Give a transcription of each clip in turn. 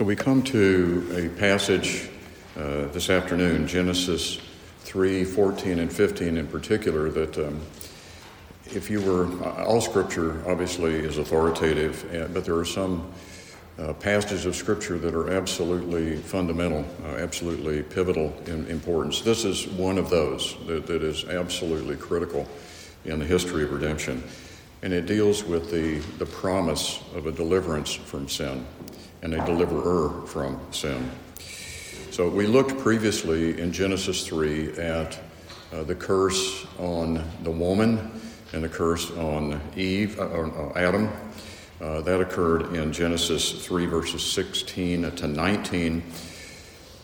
So we come to a passage uh, this afternoon, Genesis 3 14 and 15 in particular, that um, if you were, all scripture obviously is authoritative, uh, but there are some uh, passages of scripture that are absolutely fundamental, uh, absolutely pivotal in importance. This is one of those that, that is absolutely critical in the history of redemption. And it deals with the, the promise of a deliverance from sin and a deliverer from sin. So we looked previously in Genesis 3 at uh, the curse on the woman and the curse on Eve, uh, uh, Adam. That occurred in Genesis 3, verses 16 to 19.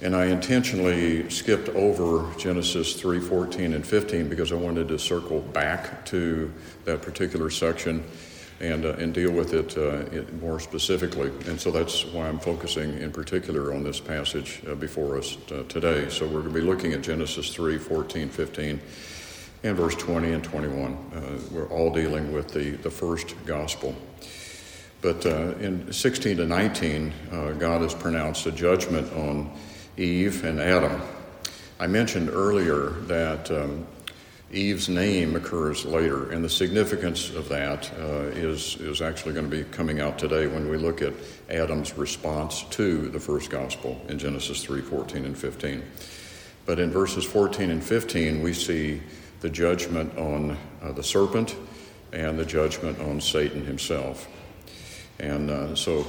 And I intentionally skipped over Genesis 3, 14, and 15 because I wanted to circle back to that particular section and, uh, and deal with it, uh, it, more specifically. And so that's why I'm focusing in particular on this passage uh, before us uh, today. So we're going to be looking at Genesis 3, 14, 15, and verse 20 and 21. Uh, we're all dealing with the, the first gospel. But uh, in 16 to 19, God has pronounced a judgment on Eve and Adam. I mentioned earlier that um, Eve's name occurs later, and the significance of that uh, is is actually going to be coming out today when we look at Adam's response to the first gospel in Genesis 3 14 and 15. But in verses 14 and 15, we see the judgment on uh, the serpent and the judgment on Satan himself. And uh, so,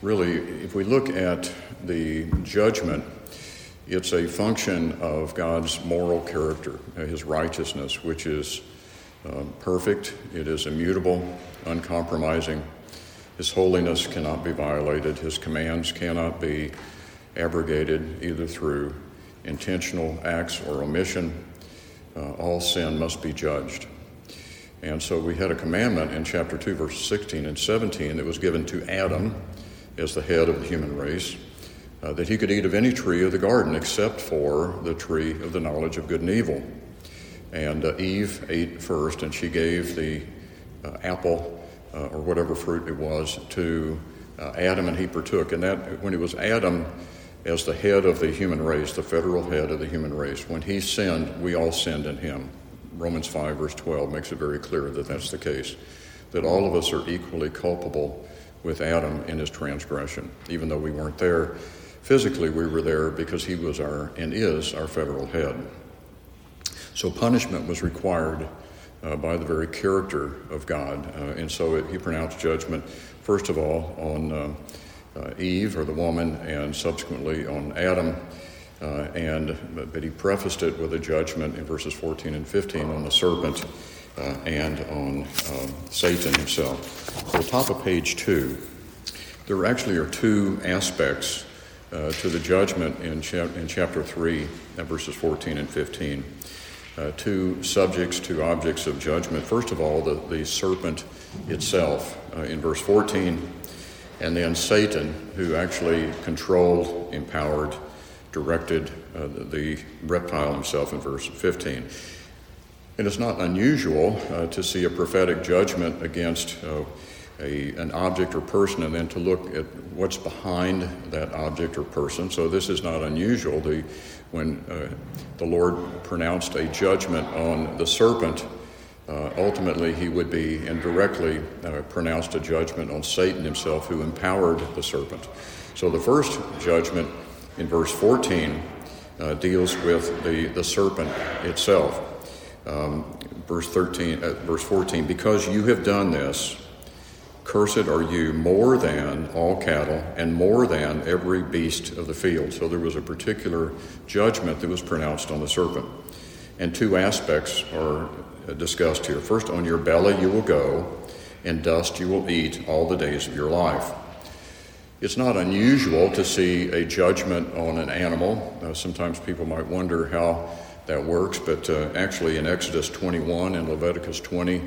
really, if we look at the judgment it's a function of God's moral character, His righteousness, which is um, perfect, it is immutable, uncompromising. His holiness cannot be violated, His commands cannot be abrogated either through intentional acts or omission. Uh, all sin must be judged. And so we had a commandment in chapter 2, verses 16 and 17 that was given to Adam as the head of the human race uh, that he could eat of any tree of the garden except for the tree of the knowledge of good and evil. And uh, Eve ate first, and she gave the uh, apple uh, or whatever fruit it was to uh, Adam, and he partook. And that when it was Adam as the head of the human race, the federal head of the human race, when he sinned, we all sinned in him. Romans 5, verse 12 makes it very clear that that's the case, that all of us are equally culpable with Adam in his transgression, even though we weren't there Physically, we were there because he was our and is our federal head. So punishment was required uh, by the very character of God. Uh, and so it, he pronounced judgment, first of all, on uh, uh Eve or the woman, and subsequently on Adam. Uh, and but he prefaced it with a judgment in verses 14 and 15 on the serpent uh, and on um, Satan himself. The top of page two, there actually are two aspects uh, to the judgment in, in chapter 3, verses 14 and 15. Uh, two subjects, two objects of judgment. First of all, the, the serpent itself uh, in verse 14, and then Satan, who actually controlled, empowered, directed uh, the, reptile himself in verse 15. It is not unusual uh, to see a prophetic judgment against uh, a, an object or person and then to look at what's behind that object or person. So this is not unusual. The, when uh, the Lord pronounced a judgment on the serpent, uh, ultimately he would be indirectly uh, pronounced a judgment on Satan himself, who empowered the serpent. So the first judgment in verse 14 uh, deals with the, the serpent itself. Um, verse 13, uh, verse 14, because you have done this, Cursed are you more than all cattle and more than every beast of the field. So there was a particular judgment that was pronounced on the serpent. And two aspects are discussed here. First, on your belly you will go, and dust you will eat all the days of your life. It's not unusual to see a judgment on an animal. Uh, sometimes people might wonder how that works, but uh, actually in Exodus 21 and Leviticus 20,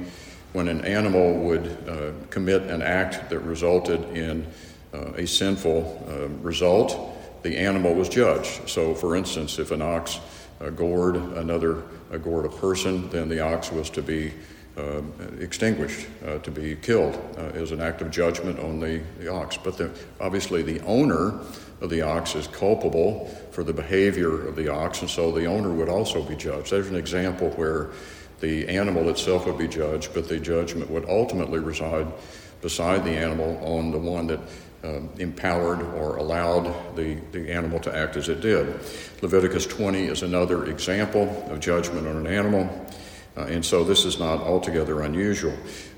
when an animal would uh, commit an act that resulted in uh, a sinful uh, result, the animal was judged. So, for instance, if an ox uh, gored another, uh, gored a person, then the ox was to be uh, extinguished, to be killed as an act of judgment on the, the ox. But the, obviously, the owner of the ox is culpable for the behavior of the ox, and so the owner would also be judged. There's an example where the animal itself would be judged, but the judgment would ultimately reside beside the animal on the one that uh, empowered or allowed the, the animal to act as it did. Leviticus 20 is another example of judgment on an animal, uh, and so this is not altogether unusual.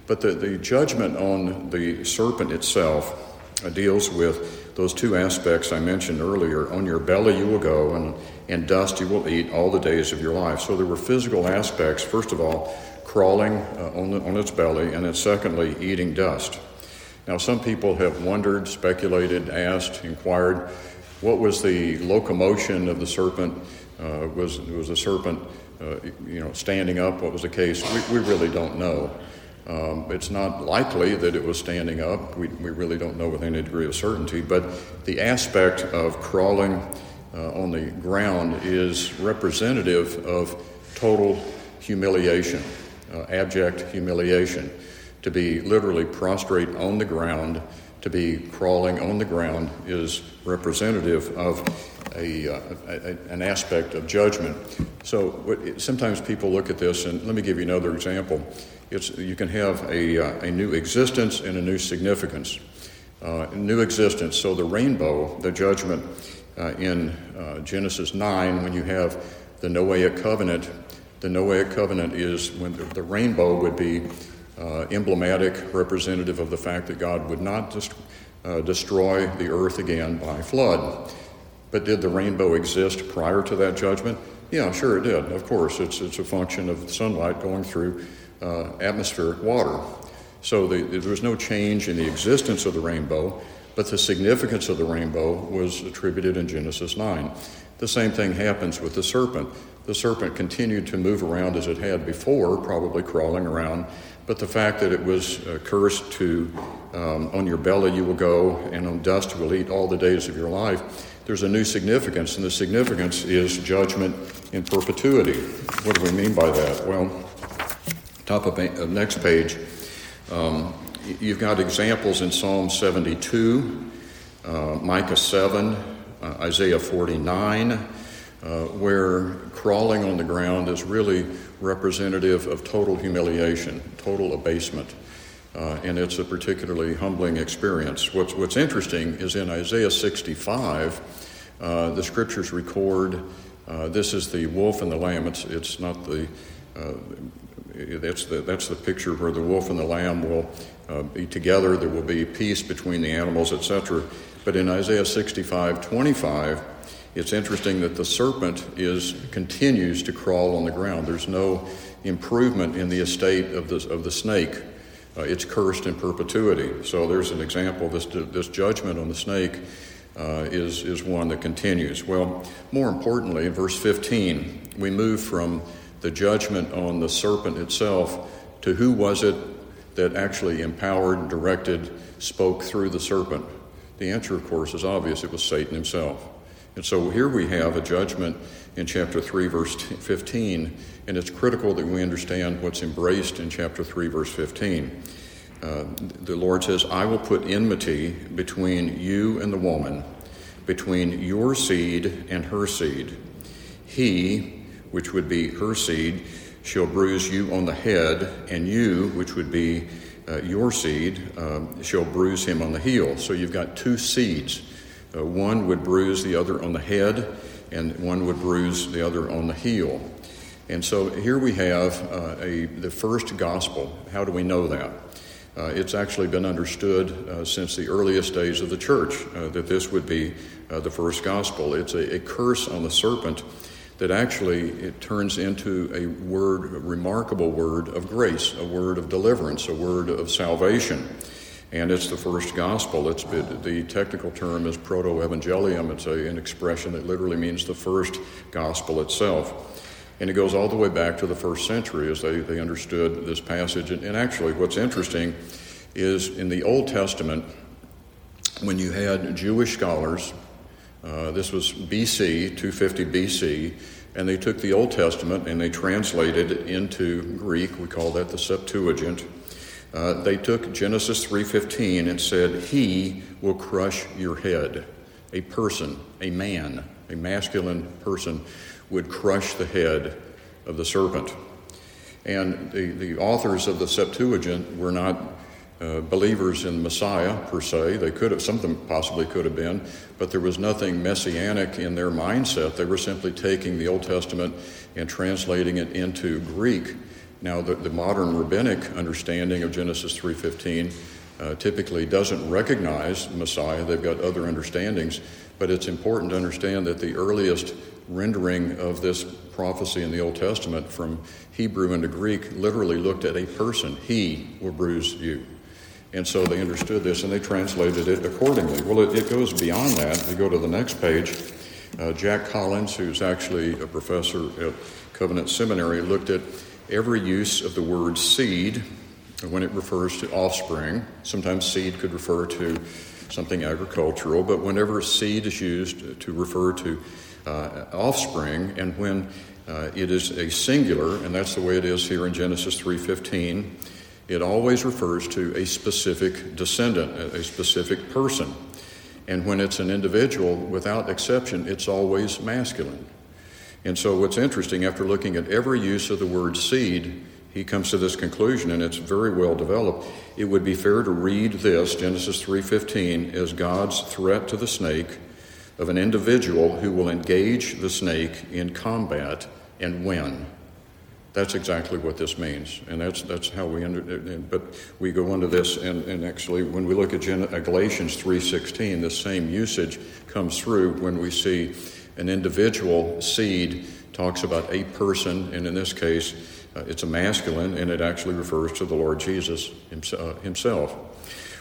But the, the judgment on the serpent itself uh, deals with those two aspects I mentioned earlier. On your belly you will go, and, and dust you will eat all the days of your life. So there were physical aspects, first of all, crawling uh, on, the, on its belly, and then secondly, eating dust. Now, some people have wondered, speculated, asked, inquired, what was the locomotion of the serpent? Uh, was was the serpent, uh, you know, standing up? What was the case? We, we really don't know. Um, it's not likely that it was standing up. We, we really don't know with any degree of certainty. But the aspect of crawling uh, on the ground is representative of total humiliation, uh, abject humiliation to be literally prostrate on the ground, to be crawling on the ground, is representative of a, uh, a, an aspect of judgment. So sometimes people look at this, and let me give you another example. It's, you can have a, uh, a new existence and a new significance. Uh, new existence, so the rainbow, the judgment uh, in Genesis 9, when you have the Noahic covenant, the Noahic covenant is when the, the rainbow would be uh, emblematic representative of the fact that God would not just uh, destroy the earth again by flood. But did the rainbow exist prior to that judgment? Yeah, sure it did. Of course, it's, it's a function of sunlight going through uh, atmospheric water. So the, there was no change in the existence of the rainbow, but the significance of the rainbow was attributed in Genesis 9. The same thing happens with the serpent. The serpent continued to move around as it had before, probably crawling around but the fact that it was uh, cursed to, um, on your belly you will go, and on dust you will eat all the days of your life, there's a new significance, and the significance is judgment in perpetuity. What do we mean by that? Well, top of uh, next page, um, you've got examples in Psalm 72, uh, Micah 7, uh, Isaiah 49, uh, where crawling on the ground is really representative of total humiliation, total abasement. Uh, and it's a particularly humbling experience. What's, what's interesting is in Isaiah 65, uh, the scriptures record uh, this is the wolf and the lamb. It's, it's not the, uh, that's, the, that's the picture where the wolf and the lamb will uh, be together. There will be peace between the animals, etc. But in Isaiah 65 25, it's interesting that the serpent is continues to crawl on the ground. There's no improvement in the estate of the, of the snake. Uh, it's cursed in perpetuity. So there's an example. This, this judgment on the snake uh, is, is one that continues. Well, more importantly, in verse 15, we move from the judgment on the serpent itself to who was it that actually empowered, directed, spoke through the serpent. The answer, of course, is obvious it was Satan himself. And so here we have a judgment in chapter 3, verse 15, and it's critical that we understand what's embraced in chapter 3, verse 15. Uh, the Lord says, I will put enmity between you and the woman, between your seed and her seed. He, which would be her seed, shall bruise you on the head, and you, which would be uh, your seed, uh, shall bruise him on the heel. So you've got two seeds uh, one would bruise the other on the head, and one would bruise the other on the heel. And so here we have uh, a, the first gospel. How do we know that? Uh, it's actually been understood uh, since the earliest days of the church uh, that this would be the first gospel. It's a, a, curse on the serpent that actually it turns into a word, a remarkable word of grace, a word of deliverance, a word of salvation and it's the first gospel. It's the technical term is proto-evangelium. It's a, an expression that literally means the first gospel itself. And it goes all the way back to the first century as they, they understood this passage. And, and actually, what's interesting is in the Old Testament, when you had Jewish scholars Uh, this was BC, 250 BC, and they took the Old Testament and they translated it into Greek. We call that the Septuagint. Uh, they took Genesis 3:15 and said, "He will crush your head." A person, a man, a masculine person, would crush the head of the serpent. And the, the authors of the Septuagint were not uh, believers in Messiah per se. They could have, some of them possibly could have been, but there was nothing messianic in their mindset. They were simply taking the Old Testament and translating it into Greek. Now, the, the modern rabbinic understanding of Genesis 3:15 uh, typically doesn't recognize Messiah. They've got other understandings, but it's important to understand that the earliest rendering of this prophecy in the Old Testament from Hebrew into Greek literally looked at a person. He will bruise you. And so they understood this and they translated it accordingly. Well, it, it goes beyond that. We go to the next page. Uh, Jack Collins, who's actually a professor at Covenant Seminary, looked at every use of the word seed when it refers to offspring. Sometimes seed could refer to something agricultural, but whenever seed is used to refer to uh, offspring, and when uh, it is a singular, and that's the way it is here in Genesis 3:15, it always refers to a specific descendant, a specific person. And when it's an individual, without exception, it's always masculine. And so, what's interesting, after looking at every use of the word seed, he comes to this conclusion, and it's very well developed. It would be fair to read this, Genesis 3:15, as God's threat to the snake of an individual who will engage the snake in combat and win. That's exactly what this means, and that's that's how we under. But we go into this, and, and actually, when we look at uh, Galatians three sixteen, the same usage comes through when we see an individual seed talks about a person, and in this case, uh, it's a masculine, and it actually refers to the Lord Jesus uh, himself.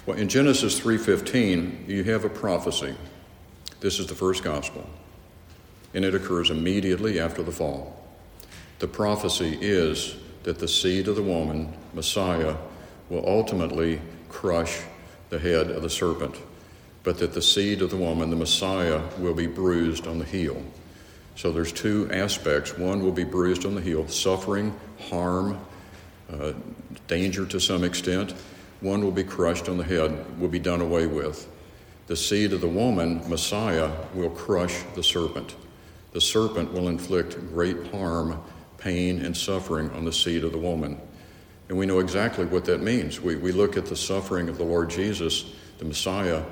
Well, in Genesis three fifteen, you have a prophecy. This is the first gospel, and it occurs immediately after the fall. The prophecy is that the seed of the woman, Messiah, will ultimately crush the head of the serpent, but that the seed of the woman, the Messiah, will be bruised on the heel. So there's two aspects. One will be bruised on the heel, suffering, harm, uh, danger to some extent. One will be crushed on the head, will be done away with. The seed of the woman, Messiah, will crush the serpent. The serpent will inflict great harm pain and suffering on the seed of the woman. And we know exactly what that means. We, we look at the suffering of the Lord Jesus, the Messiah,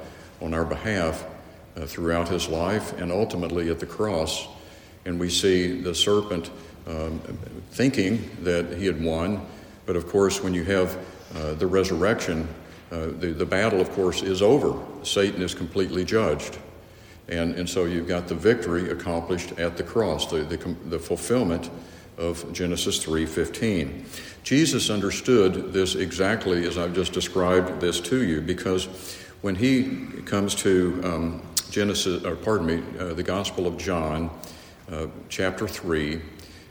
on our behalf uh, throughout his life and ultimately at the cross. And we see the serpent um, thinking that he had won. But of course, when you have uh, the resurrection, uh, the, the battle, of course, is over. Satan is completely judged. And, and so you've got the victory accomplished at the cross, the, the, the fulfillment of Genesis 3:15. Jesus understood this exactly as I've just described this to you because when he comes to um, Genesis, or pardon me, uh, the Gospel of John, uh, chapter 3,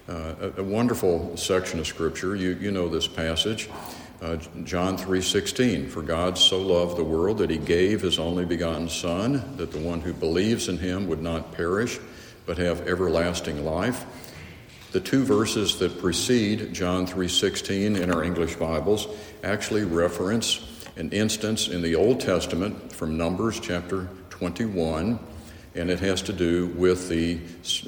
uh, a, a, wonderful section of Scripture. You, you know this passage. Uh, John 3:16 For God so loved the world that he gave his only begotten son that the one who believes in him would not perish but have everlasting life the two verses that precede John 3:16 in our English Bibles actually reference an instance in the Old Testament from Numbers chapter 21, and it has to do with the,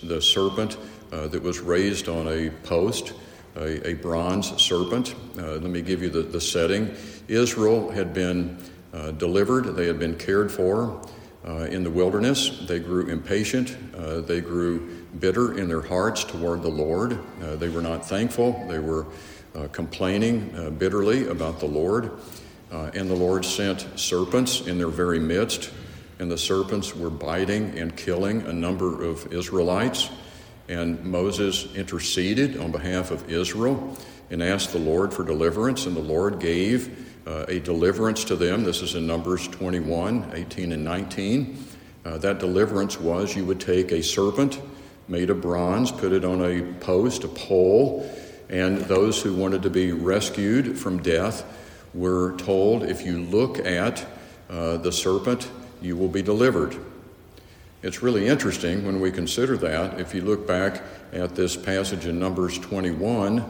the serpent uh, that was raised on a post, a, a bronze serpent. Uh, let me give you the, the setting. Israel had been uh, delivered, they had been cared for uh, in the wilderness. They grew impatient, uh, they grew bitter in their hearts toward the Lord. Uh, they were not thankful. They were uh, complaining uh, bitterly about the Lord. Uh, and the Lord sent serpents in their very midst, and the serpents were biting and killing a number of Israelites. And Moses interceded on behalf of Israel and asked the Lord for deliverance, and the Lord gave uh, a deliverance to them. This is in Numbers 21 18 and 19. Uh, that deliverance was you would take a serpent made of bronze, put it on a post, a pole, and those who wanted to be rescued from death were told if you look at uh, the serpent, you will be delivered. It's really interesting when we consider that. If you look back at this passage in Numbers 21,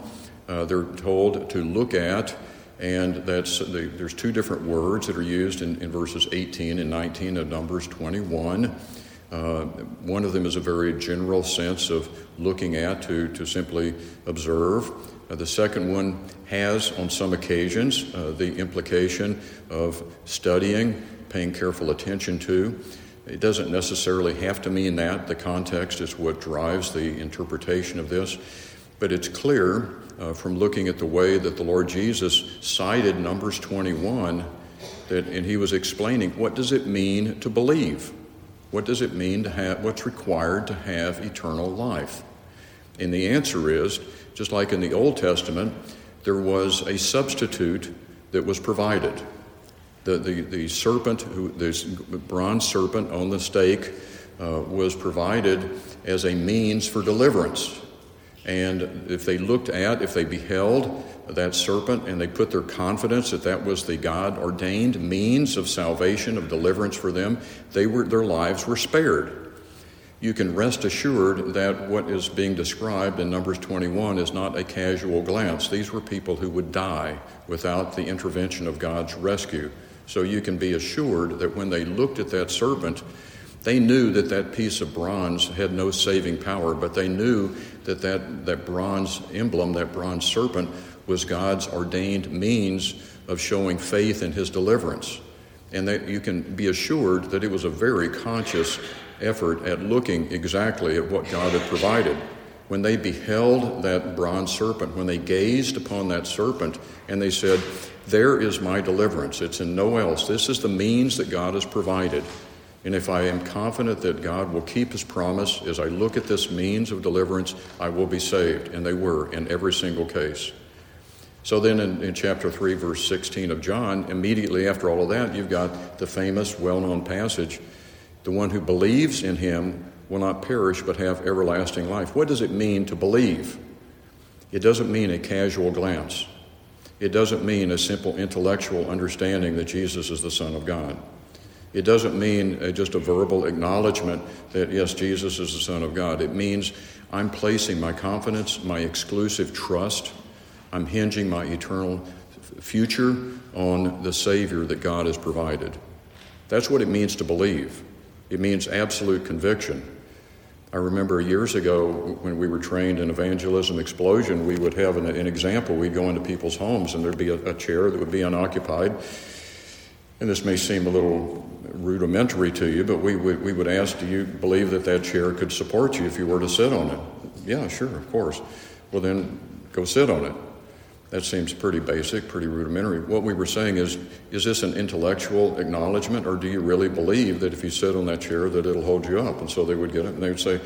uh, they're told to look at, and that's the, there's two different words that are used in, in verses 18 and 19 of Numbers 21. Uh, one of them is a very general sense of looking at to, to simply observe. Uh, the second one has, on some occasions, uh, the implication of studying, paying careful attention to. It doesn't necessarily have to mean that. The context is what drives the interpretation of this. But it's clear uh, from looking at the way that the Lord Jesus cited Numbers 21 that, and he was explaining what does it mean to believe? What does it mean to have, what's required to have eternal life? And the answer is just like in the Old Testament, there was a substitute that was provided. The, the, the serpent, who, this bronze serpent on the stake, uh, was provided as a means for deliverance. And if they looked at, if they beheld that serpent and they put their confidence that that was the God ordained means of salvation, of deliverance for them, they were, their lives were spared you can rest assured that what is being described in Numbers 21 is not a casual glance. These were people who would die without the intervention of God's rescue. So you can be assured that when they looked at that serpent, they knew that that piece of bronze had no saving power, but they knew that that, that bronze emblem, that bronze serpent, was God's ordained means of showing faith in his deliverance. And that you can be assured that it was a very conscious effort at looking exactly at what God had provided. When they beheld that bronze serpent, when they gazed upon that serpent, and they said, There is my deliverance. It's in no else. This is the means that God has provided. And if I am confident that God will keep his promise, as I look at this means of deliverance, I will be saved. And they were in every single case. So then in, in, chapter 3, verse 16 of John, immediately after all of that, you've got the famous, well known passage the one who believes in him will not perish but have everlasting life. What does it mean to believe? It doesn't mean a casual glance. It doesn't mean a simple intellectual understanding that Jesus is the Son of God. It doesn't mean a, just a verbal acknowledgement that, yes, Jesus is the Son of God. It means I'm placing my confidence, my exclusive trust, I'm hinging my eternal future on the Savior that God has provided. That's what it means to believe. It means absolute conviction. I remember years ago when we were trained in evangelism explosion, we would have an, an example. We'd go into people's homes and there'd be a, a, chair that would be unoccupied. And this may seem a little rudimentary to you, but we would, we would ask, Do you believe that that chair could support you if you were to sit on it? Yeah, sure, of course. Well, then go sit on it. That seems pretty basic, pretty rudimentary. What we were saying is, is this an intellectual acknowledgement, or do you really believe that if you sit on that chair that it'll hold you up? And so they would get it, and they would say,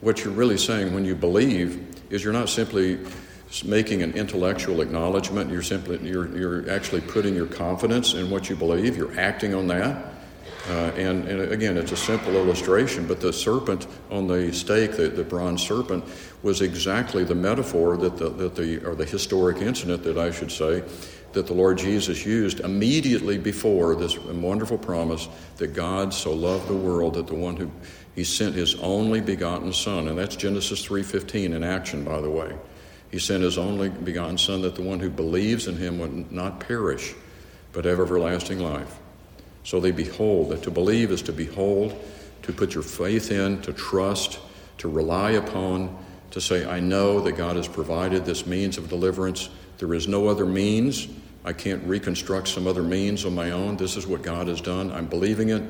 what you're really saying when you believe is you're not simply making an intellectual acknowledgement. You're simply you're you're actually putting your confidence in what you believe. You're acting on that. Uh, and, and, again, it's a simple illustration, but the serpent on the stake, the, the bronze serpent, was exactly the metaphor that the, that the, or the historic incident that I should say, that the Lord Jesus used immediately before this wonderful promise that God so loved the world that the one who he sent his only begotten son. And that's Genesis 3:15 in action by the way. He sent his only begotten son that the one who believes in him would not perish but have everlasting life so they behold. That to believe is to behold, to put your faith in, to trust, to rely upon, to say, I know that God has provided this means of deliverance. There is no other means. I can't reconstruct some other means on my own. This is what God has done. I'm believing it,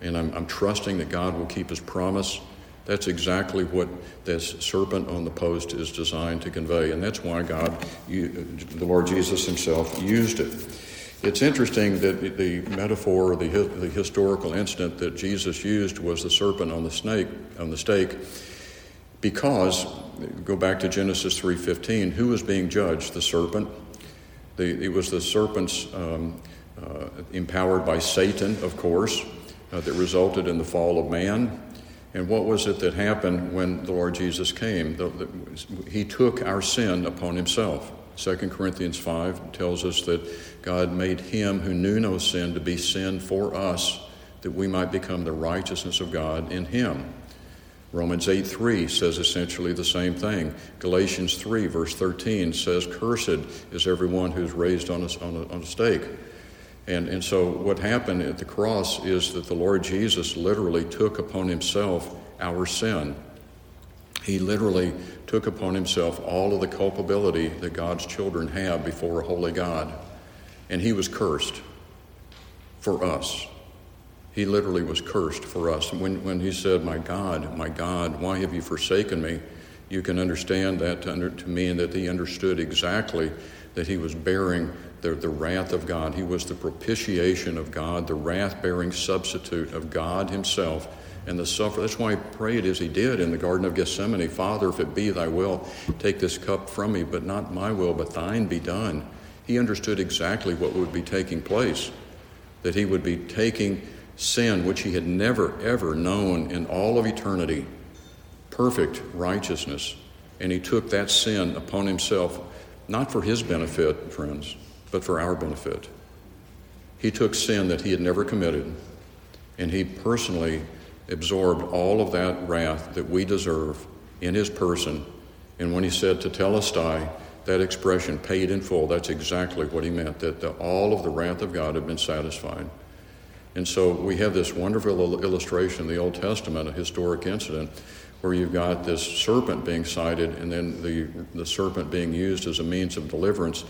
and I'm, I'm trusting that God will keep his promise. That's exactly what this serpent on the post is designed to convey, and that's why God, the Lord Jesus himself, used it. It's interesting that the metaphor, the, the historical incident that Jesus used was the serpent on the snake on the stake, because go back to Genesis three fifteen. Who was being judged? The serpent. The, it was the serpent's um, uh, empowered by Satan, of course, uh, that resulted in the fall of man. And what was it that happened when the Lord Jesus came? The, the, he took our sin upon himself. 2 Corinthians 5 tells us that God made him who knew no sin to be sin for us, that we might become the righteousness of God in him. Romans 8 3 says essentially the same thing. Galatians 3, verse 13 says, Cursed is everyone who's raised on a, on a, on a stake. And, and so, what happened at the cross is that the Lord Jesus literally took upon himself our sin. He literally took upon himself all of the culpability that God's children have before a holy God. And he was cursed for us. He literally was cursed for us. When, when he said, My God, my God, why have you forsaken me? You can understand that to, under, to mean that he understood exactly that he was bearing the, the wrath of God. He was the propitiation of God, the wrath bearing substitute of God Himself and the suffer. That's why he prayed as he did in the Garden of Gethsemane Father, if it be thy will, take this cup from me, but not my will, but thine be done. He understood exactly what would be taking place, that he would be taking sin, which he had never, ever known in all of eternity, perfect righteousness, and he took that sin upon himself, not for his benefit, friends, but for our benefit. He took sin that he had never committed, and he personally absorbed all of that wrath that we deserve in his person. And when he said tetelestai, that expression paid in full, that's exactly what he meant, that the, all of the wrath of God had been satisfied. And so we have this wonderful illustration in the Old Testament, a historic incident, where you've got this serpent being sighted and then the, the serpent being used as a means of deliverance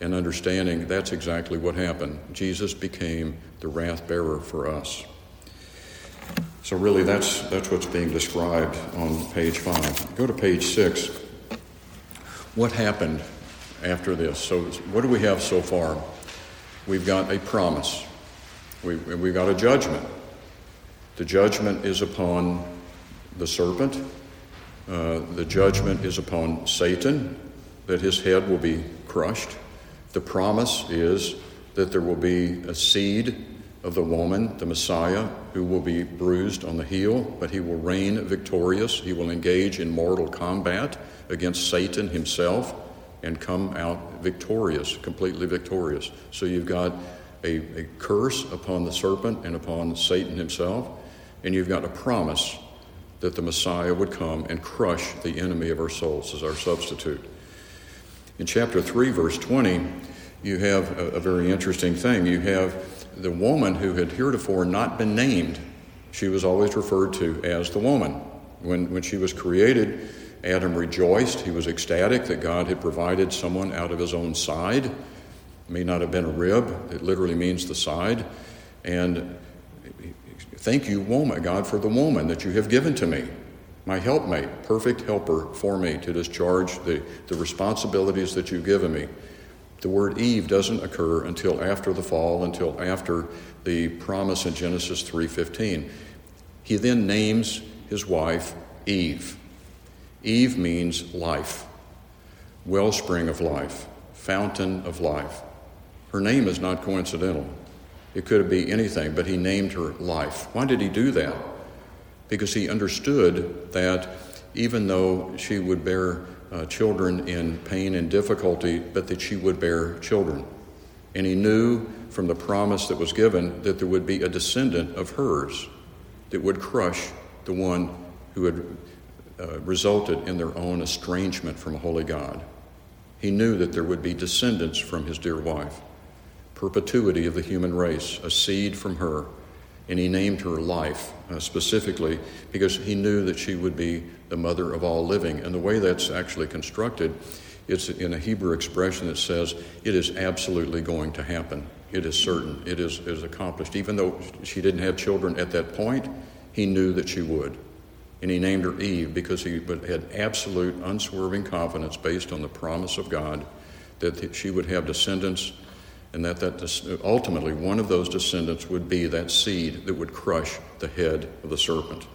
and understanding that's exactly what happened. Jesus became the wrath bearer for us. So really that's that's what's being described on page 5. Go to page 6. What happened after this? So what do we have so far? We've got a promise. We, we've got a judgment. The judgment is upon the serpent. Uh, the judgment is upon Satan, that his head will be crushed. The promise is that there will be a seed of the woman, the Messiah, who will be bruised on the heel, but he will reign victorious. He will engage in mortal combat against Satan himself and come out victorious, completely victorious. So you've got a, a curse upon the serpent and upon Satan himself, and you've got a promise that the Messiah would come and crush the enemy of our souls as our substitute. In chapter 3, verse 20, you have a, a very interesting thing. You have the woman who had heretofore not been named. She was always referred to as the woman. When, when she was created, Adam rejoiced. He was ecstatic that God had provided someone out of his own side. It may not have been a rib, it literally means the side. And thank you, woman, God, for the woman that you have given to me my helpmate, perfect helper for me to discharge the, the responsibilities that you've given me. The word Eve doesn't occur until after the fall, until after the promise in Genesis 3:15. He then names his wife Eve. Eve means life, wellspring of life, fountain of life. Her name is not coincidental. It could be anything, but he named her life. Why did he do that? because he understood that even though she would bear uh, children in pain and difficulty, but that she would bear children. And he knew from the promise that was given that there would be a descendant of hers that would crush the one who had uh, resulted in their own estrangement from a holy God. He knew that there would be descendants from his dear wife, perpetuity of the human race, a seed from her and he named her life uh, specifically because he knew that she would be the mother of all living. And the way that's actually constructed, it's in a Hebrew expression that says it is absolutely going to happen. It is certain. It is, is accomplished. Even though she didn't have children at that point, he knew that she would. And he named her Eve because he had absolute, unswerving confidence based on the promise of God that she would have descendants and that, that ultimately one of those descendants would be that seed that would crush the head of the serpent.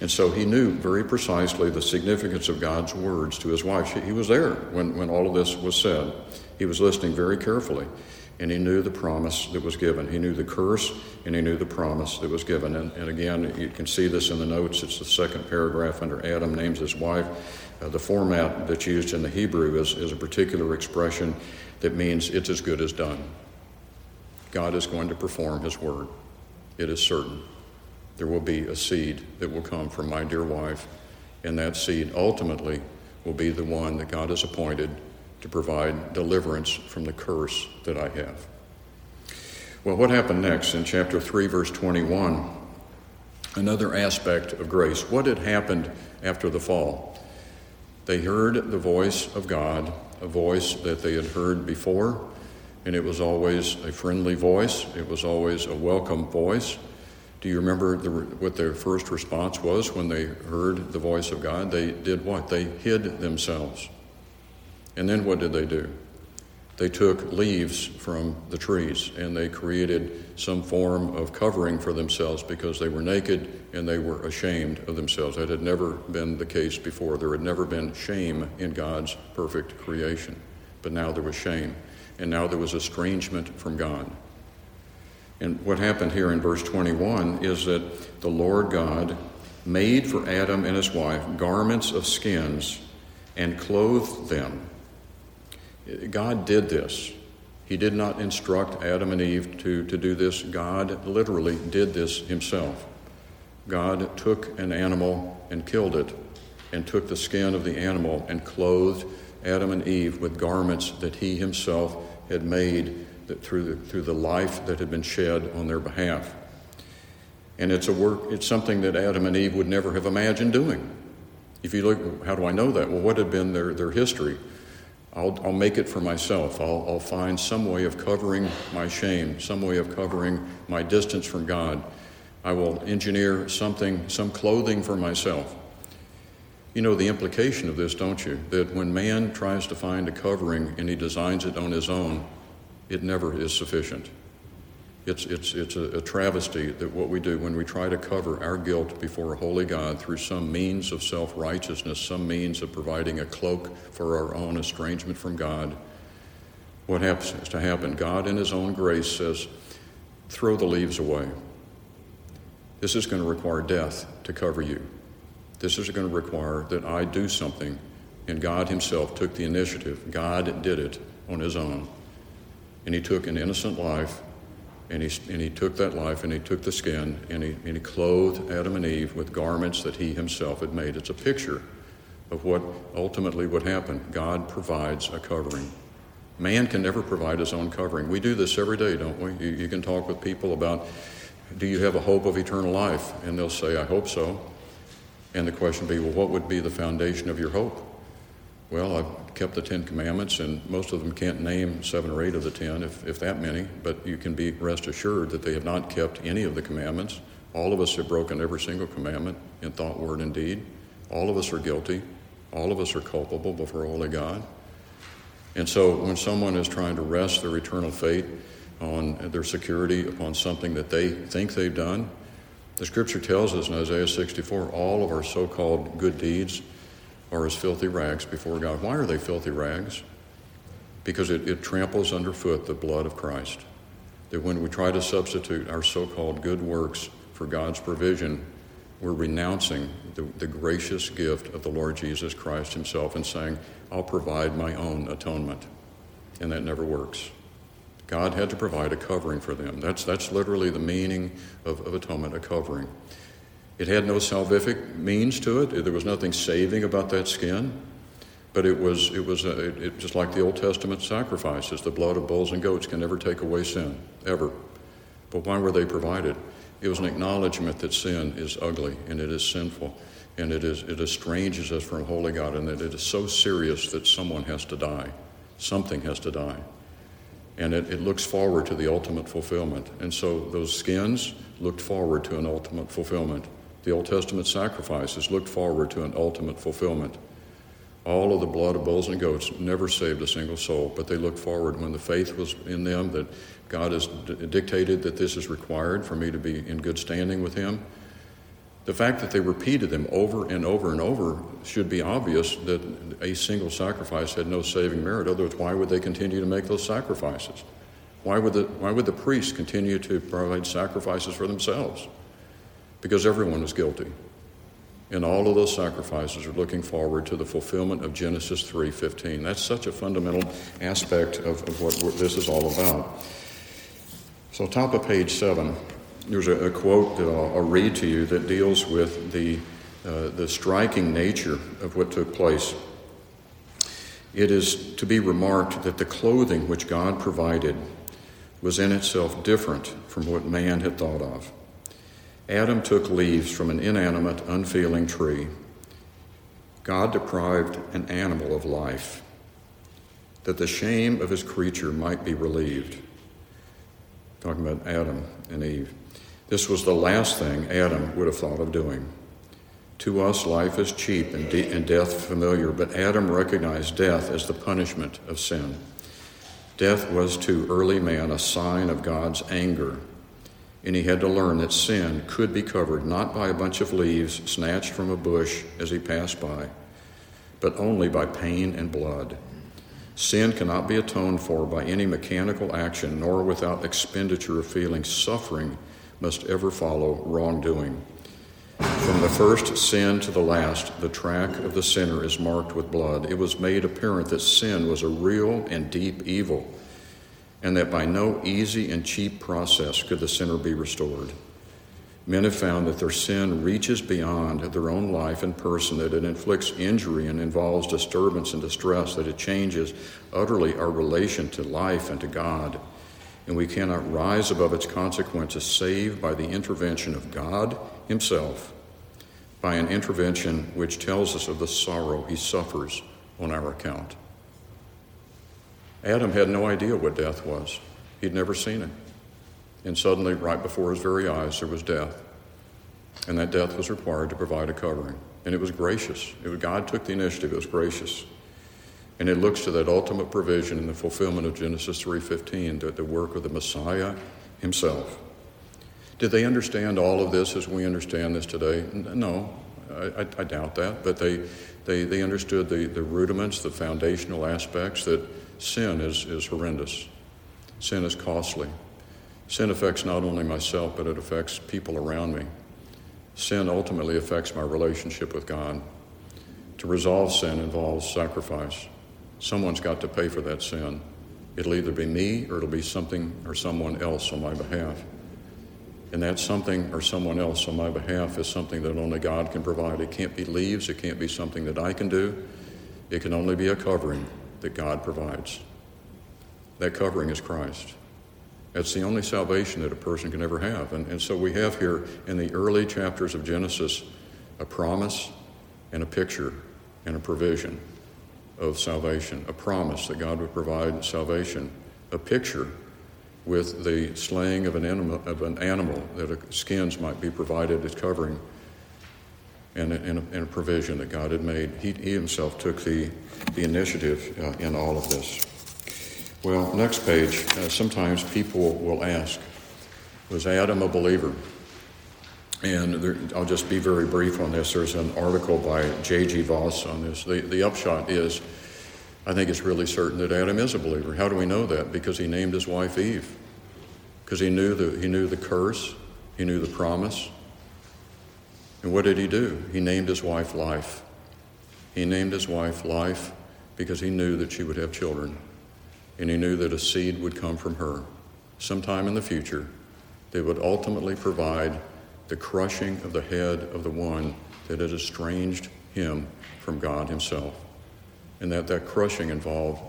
And so he knew very precisely the significance of God's words to his wife. he was there when, when all of this was said. He was listening very carefully, and he knew the promise that was given. He knew the curse, and he knew the promise that was given. And, and again, you can see this in the notes. It's the second paragraph under Adam names his wife. Uh, the format that's used in the Hebrew is, is a particular expression that means it's as good as done. God is going to perform His word. it is certain. There will be a seed that will come from my dear wife, and that seed ultimately will be the one that God has appointed to provide deliverance from the curse that I have. Well, what happened next in chapter 3, verse 21? Another aspect of grace. What had happened after the fall? They heard the voice of God, a voice that they had heard before, and it was always a friendly voice, it was always a welcome voice. Do you remember the, what their first response was when they heard the voice of God? They did what? They hid themselves. And then what did they do? They took leaves from the trees and they created some form of covering for themselves because they were naked and they were ashamed of themselves. That had never been the case before. There had never been shame in God's perfect creation. But now there was shame. And now there was estrangement from God. And what happened here in verse 21 is that the Lord God made for Adam and his wife garments of skins and clothed them. God did this. He did not instruct Adam and Eve to, to do this. God literally did this himself. God took an animal and killed it, and took the skin of the animal and clothed Adam and Eve with garments that he himself had made that through the, through the life that had been shed on their behalf. And it's a work, it's something that Adam and Eve would never have imagined doing. If you look, how do I know that? Well, what had been their, their history? I'll, I'll make it for myself. I'll, I'll find some way of covering my shame, some way of covering my distance from God. I will engineer something, some clothing for myself. You know the implication of this, don't you? That when man tries to find a covering and he designs it on his own, it never is sufficient. It's, it's, it's a, a, travesty that what we do when we try to cover our guilt before a holy God through some means of self righteousness, some means of providing a cloak for our own estrangement from God, what happens to happen? God, in His own grace, says, throw the leaves away. This is going to require death to cover you. This is going to require that I do something. And God Himself took the initiative. God did it on His own. And he took an innocent life, and he, and he took that life, and he took the skin, and he, and he clothed Adam and Eve with garments that he himself had made. It's a picture of what ultimately would happen. God provides a covering. Man can never provide his own covering. We do this every day, don't we? You, you can talk with people about, do you have a hope of eternal life? And they'll say, I hope so. And the question will be, well, what would be the foundation of your hope? Well, I've kept the Ten Commandments, and most of them can't name seven or eight of the ten, if, if that many, but you can be rest assured that they have not kept any of the commandments. All of us have broken every single commandment in thought, word, and deed. All of us are guilty. All of us are culpable before Holy God. And so when someone is trying to rest their eternal fate on their security upon something that they think they've done, the scripture tells us in Isaiah 64 all of our so called good deeds are as filthy rags before God. Why are they filthy rags? Because it, it tramples underfoot the blood of Christ. That when we try to substitute our so called good works for God's provision, we're renouncing the, the, gracious gift of the Lord Jesus Christ Himself and saying, I'll provide my own atonement. And that never works. God had to provide a covering for them. That's, that's literally the meaning of, of atonement, a covering. It had no salvific means to it. There was nothing saving about that skin. But it was, it was a, it, it, just like the Old Testament sacrifices. The blood of bulls and goats can never take away sin, ever. But why were they provided? It was an acknowledgement that sin is ugly and it is sinful and it, is, it estranges us from holy God and that it is so serious that someone has to die. Something has to die. And it, it looks forward to the ultimate fulfillment. And so those skins looked forward to an ultimate fulfillment. The Old Testament sacrifices looked forward to an ultimate fulfillment. All of the blood of bulls and goats never saved a single soul, but they looked forward when the faith was in them that God has d- dictated that this is required for me to be in good standing with Him. The fact that they repeated them over and over and over should be obvious that a single sacrifice had no saving merit. Otherwise, why would they continue to make those sacrifices? Why would the, why would the priests continue to provide sacrifices for themselves? Because everyone was guilty. And all of those sacrifices are looking forward to the fulfillment of Genesis 3:15. That's such a fundamental aspect of, of what this is all about. So, top of page seven, there's a, a, quote that I'll, I'll, read to you that deals with the, uh, the striking nature of what took place. It is to be remarked that the clothing which God provided was in itself different from what man had thought of. Adam took leaves from an inanimate, unfeeling tree. God deprived an animal of life, that the shame of his creature might be relieved. Talking about Adam and Eve. This was the last thing Adam would have thought of doing. To us, life is cheap and, de- and death familiar, but Adam recognized death as the punishment of sin. Death was to early man a sign of God's anger, and he had to learn that sin could be covered not by a bunch of leaves snatched from a bush as he passed by, but only by pain and blood. Sin cannot be atoned for by any mechanical action, nor without expenditure of feeling. Suffering must ever follow wrongdoing. From the first sin to the last, the track of the sinner is marked with blood. It was made apparent that sin was a real and deep evil, and that by no easy and cheap process could the sinner be restored. Men have found that their sin reaches beyond their own life and person, that it inflicts injury and involves disturbance and distress, that it changes utterly our relation to life and to God. And we cannot rise above its consequences save by the intervention of God Himself by an intervention which tells us of the sorrow he suffers on our account. Adam had no idea what death was, he'd never seen it. And suddenly, right before his very eyes, there was death. And that death was required to provide a covering. And it was gracious. It was, God took the initiative, it was gracious. And it looks to that ultimate provision in the fulfillment of Genesis 3:15, the, the work of the Messiah himself. Did they understand all of this as we understand this today? No, I, I doubt that. But they, they, they understood the, the rudiments, the foundational aspects that sin is, is horrendous, sin is costly. Sin affects not only myself, but it affects people around me. Sin ultimately affects my relationship with God. To resolve sin involves sacrifice. Someone's got to pay for that sin. It'll either be me or it'll be something or someone else on my behalf. And that something or someone else on my behalf is something that only God can provide. It can't be leaves, it can't be something that I can do. It can only be a covering that God provides. That covering is Christ. That's the only salvation that a person can ever have. And, and so we have here in the early chapters of Genesis a promise and a picture and a provision of salvation, a promise that God would provide salvation, a picture with the slaying of an animal, of an animal that skins might be provided as covering and a, a, a provision that God had made. He, he himself took the, the initiative uh, in all of this. Well, next page, uh, sometimes people will ask, was Adam a believer? And there, I'll just be very brief on this. There's an article by J.G. Vos on this. The, the upshot is I think it's really certain that Adam is a believer. How do we know that? Because he named his wife Eve. Because he knew the, he knew the curse, he knew the promise. And what did he do? He named his wife Life. He named his wife Life because he knew that she would have children. And he knew that a seed would come from her sometime in the future that would ultimately provide the crushing of the head of the one that had estranged him from God himself and that that crushing involved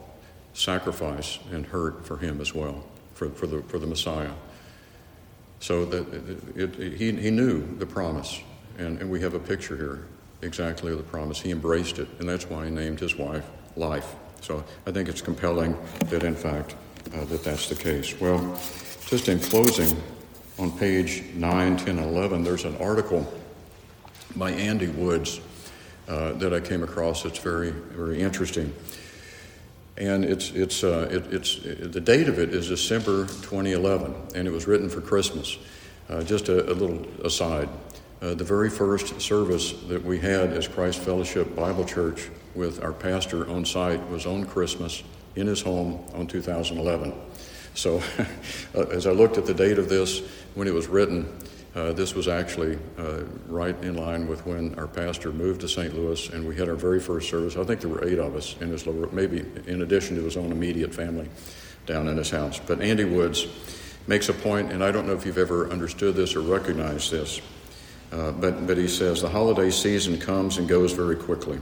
sacrifice and hurt for him as well, for, for, the, for the Messiah. So that it, it, he, he knew the promise, and, and we have a picture here exactly of the promise. He embraced it, and that's why he named his wife Life. So I think it's compelling that, in fact, uh, that that's the case. Well, just in closing, on page 9, 10, 11, there's an article by Andy Woods uh, that I came across that's very, very interesting. And it's, it's, uh, it, it's, the date of it is December 2011, and it was written for Christmas. Uh, just a, a, little aside. Uh, the very first service that we had as Christ Fellowship Bible Church with our pastor on site was on Christmas in his home on 2011. So, uh, as I looked at the date of this, when it was written, uh, this was actually uh, right in line with when our pastor moved to St. Louis and we had our very first service. I think there were eight of us in his little, maybe in addition to his own immediate family down in his house. But Andy Woods makes a point, and I don't know if you've ever understood this or recognized this, uh, but, but he says the holiday season comes and goes very quickly.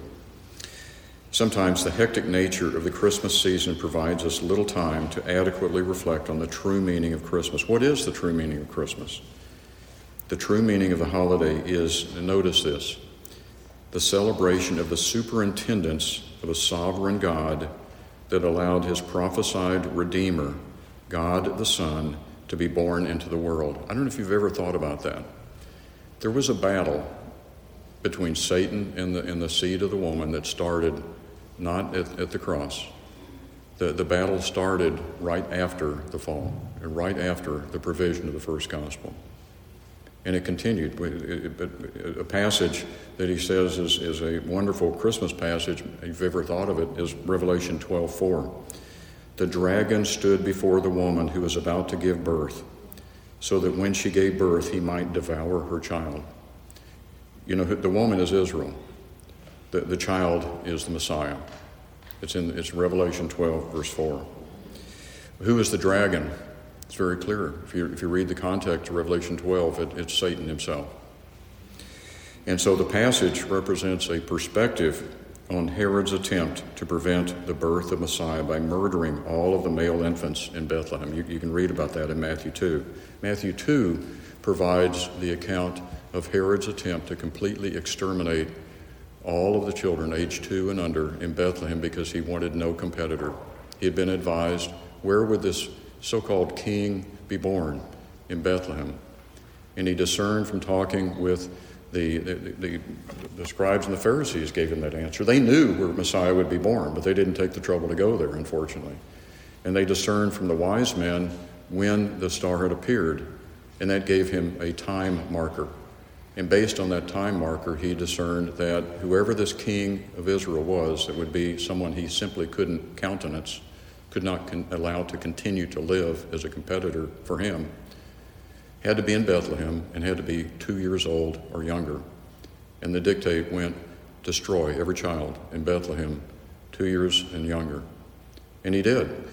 Sometimes the hectic nature of the Christmas season provides us little time to adequately reflect on the true meaning of Christmas. What is the true meaning of Christmas? The true meaning of the holiday is, notice this, the celebration of the superintendence of a sovereign God that allowed his prophesied Redeemer, God the Son, to be born into the world. I don't know if you've ever thought about that. There was a battle between Satan and the, and the seed of the woman that started not at, at the cross. The, the battle started right after the fall, and right after the provision of the first gospel. And it continued. A passage that he says is, is a wonderful Christmas passage, if you've ever thought of it, is Revelation 12 4. The dragon stood before the woman who was about to give birth, so that when she gave birth, he might devour her child. You know, the woman is Israel, the, the child is the Messiah. It's in it's Revelation 12, verse 4. Who is the dragon? It's very clear. If you, if you read the context of Revelation 12, it, it's Satan himself. And so the passage represents a perspective on Herod's attempt to prevent the birth of Messiah by murdering all of the male infants in Bethlehem. You, you can read about that in Matthew 2. Matthew 2 provides the account of Herod's attempt to completely exterminate all of the children aged two and under in Bethlehem because he wanted no competitor. He had been advised where would this so called king be born in Bethlehem. And he discerned from talking with the, the, the, the, scribes and the Pharisees gave him that answer. They knew where Messiah would be born, but they didn't take the trouble to go there, unfortunately. And they discerned from the wise men when the star had appeared, and that gave him a time marker. And based on that time marker, he discerned that whoever this king of Israel was, it would be someone he simply couldn't countenance could not con- allow to continue to live as a competitor for him, had to be in Bethlehem and had to be two years old or younger. And the dictate went destroy every child in Bethlehem, two years and younger. And he did.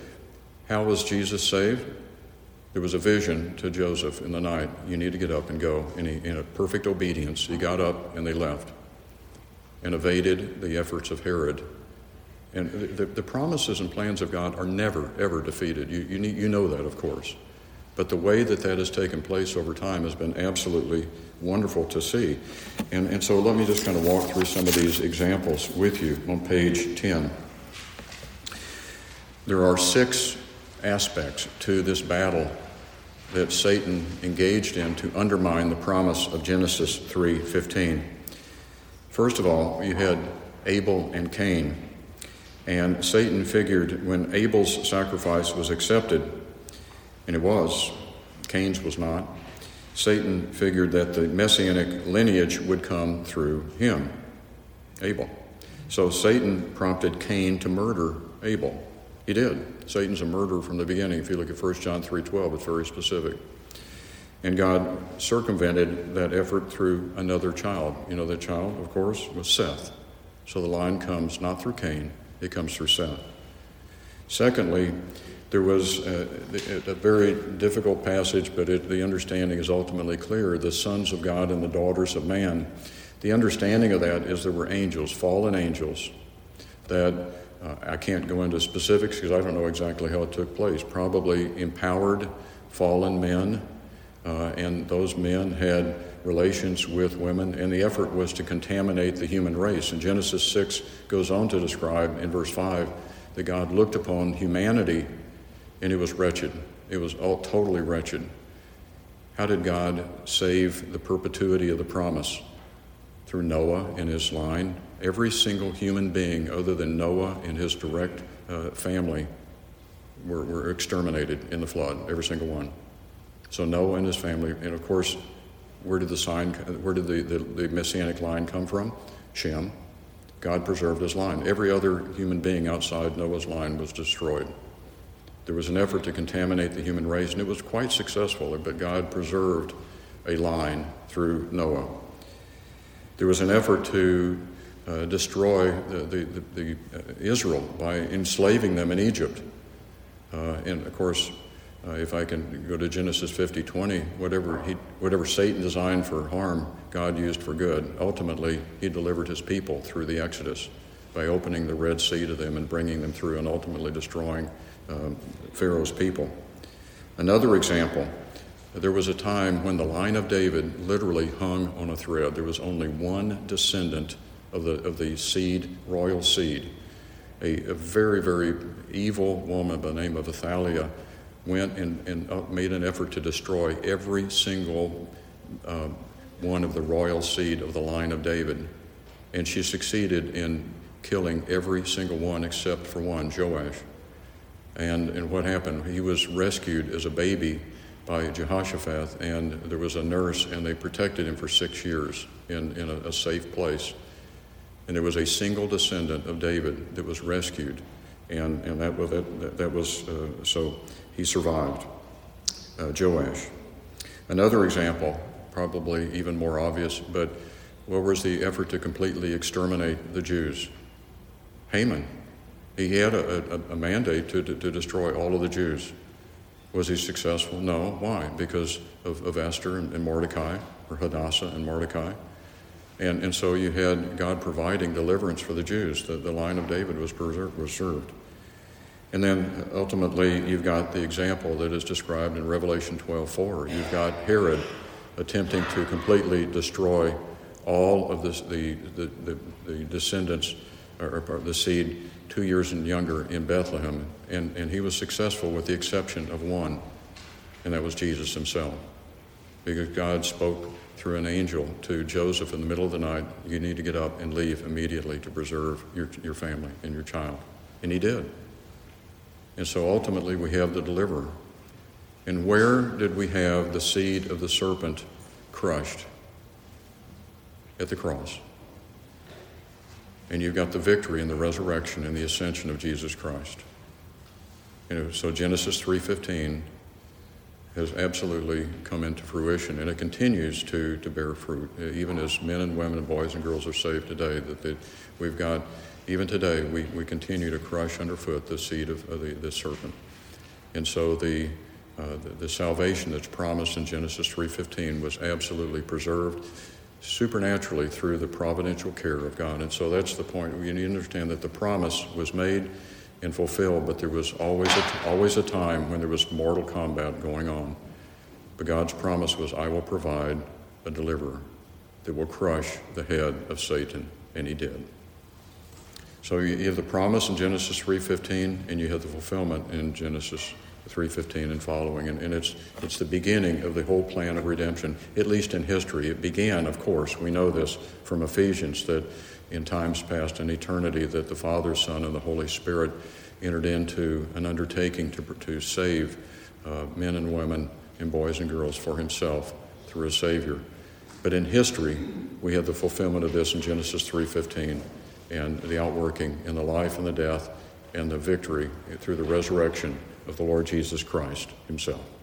How was Jesus saved? There was a vision to Joseph in the night. You need to get up and go. And he, in a perfect obedience, he got up and they left and evaded the efforts of Herod and the, the, promises and plans of God are never, ever defeated. You, you, need, you know that, of course. But the way that that has taken place over time has been absolutely wonderful to see. And, and so let me just kind of walk through some of these examples with you on page 10. There are six aspects to this battle that Satan engaged in to undermine the promise of Genesis 3:15. First of all, you had Abel and Cain. And Satan figured when Abel's sacrifice was accepted, and it was, Cain's was not, Satan figured that the messianic lineage would come through him, Abel. So Satan prompted Cain to murder Abel. He did. Satan's a murderer from the beginning. If you look at 1 John 3:12, it's very specific. And God circumvented that effort through another child. You know that child, of course, was Seth. So the line comes not through Cain, it comes through Seth. Secondly, there was a, a very difficult passage, but it, the understanding is ultimately clear the sons of God and the daughters of man. The understanding of that is there were angels, fallen angels, that uh, I can't go into specifics because I don't know exactly how it took place. Probably empowered fallen men, uh, and those men had relations with women, and the effort was to contaminate the human race. And Genesis 6 goes on to describe in verse 5 that God looked upon humanity and it was wretched. It was all totally wretched. How did God save the perpetuity of the promise? Through Noah and his line. Every single human being, other than Noah and his direct uh, family, were, were exterminated in the flood, every single one. So Noah and his family, and of course, where did the sign, where did the, the, the messianic line come from? Shem. God preserved his line. Every other human being outside Noah's line was destroyed. There was an effort to contaminate the human race, and it was quite successful, but God preserved a line through Noah. There was an effort to uh, destroy the, the, the, the uh, Israel by enslaving them in Egypt. Uh, and of course, Uh, if I can go to Genesis 50 20, whatever, he, whatever Satan designed for harm, God used for good. Ultimately, he delivered his people through the Exodus by opening the Red Sea to them and bringing them through and ultimately destroying uh, Pharaoh's people. Another example there was a time when the line of David literally hung on a thread. There was only one descendant of the, of the seed, royal seed. A, a very, very evil woman by the name of Athaliah went and, and uh, made an effort to destroy every single uh, one of the royal seed of the line of David. And she succeeded in killing every single one except for one, Joash. And, and what happened? He was rescued as a baby by Jehoshaphat, and there was a nurse, and they protected him for six years in, in a, a safe place. And there was a single descendant of David that was rescued, and, and that, that, that was uh, so he survived. Uh, Joash. Another example, probably even more obvious, but what was the effort to completely exterminate the Jews? Haman. He had a, a, a mandate to, to, to destroy all of the Jews. Was he successful? No. Why? Because of, of Esther and, and, Mordecai, or Hadassah and Mordecai. And, and so you had God providing deliverance for the Jews. The, the line of David was preserved. And then ultimately, you've got the example that is described in Revelation 12:4. You've got Herod attempting to completely destroy all of this, the, the, the, the descendants, or, or the seed two years and younger in Bethlehem, and, and he was successful with the exception of one, and that was Jesus himself. Because God spoke through an angel to Joseph in the middle of the night, you need to get up and leave immediately to preserve your, your family and your child. And he did. And so ultimately we have the deliverer. And where did we have the seed of the serpent crushed? At the cross and you've got the victory and the resurrection and the ascension of Jesus Christ. You know, so Genesis 3:15 has absolutely come into fruition, and it continues to, to bear fruit, even as men and women and boys and girls are saved today. That they, we've got, even today, we, we continue to crush underfoot the seed of, of the, the serpent. And so the, uh, the, the salvation that's promised in Genesis 3:15 was absolutely preserved supernaturally through the providential care of God. And so that's the point. You need to understand that the promise was made and fulfilled, but there was always a, always a time when there was mortal combat going on. But God's promise was, I will provide a deliverer that will crush the head of Satan, and he did. So you have the promise in Genesis 3:15, and you have the fulfillment in Genesis 315 and following. And, and, it's, it's the beginning of the whole plan of redemption, at least in history. It began, of course, we know this from Ephesians, that in times past in eternity, that the Father, Son, and the Holy Spirit entered into an undertaking to, to save uh, men and women and boys and girls for himself through a Savior. But in history, we have the fulfillment of this in Genesis 3.15 and the outworking in the life and the death and the victory through the resurrection of the Lord Jesus Christ himself.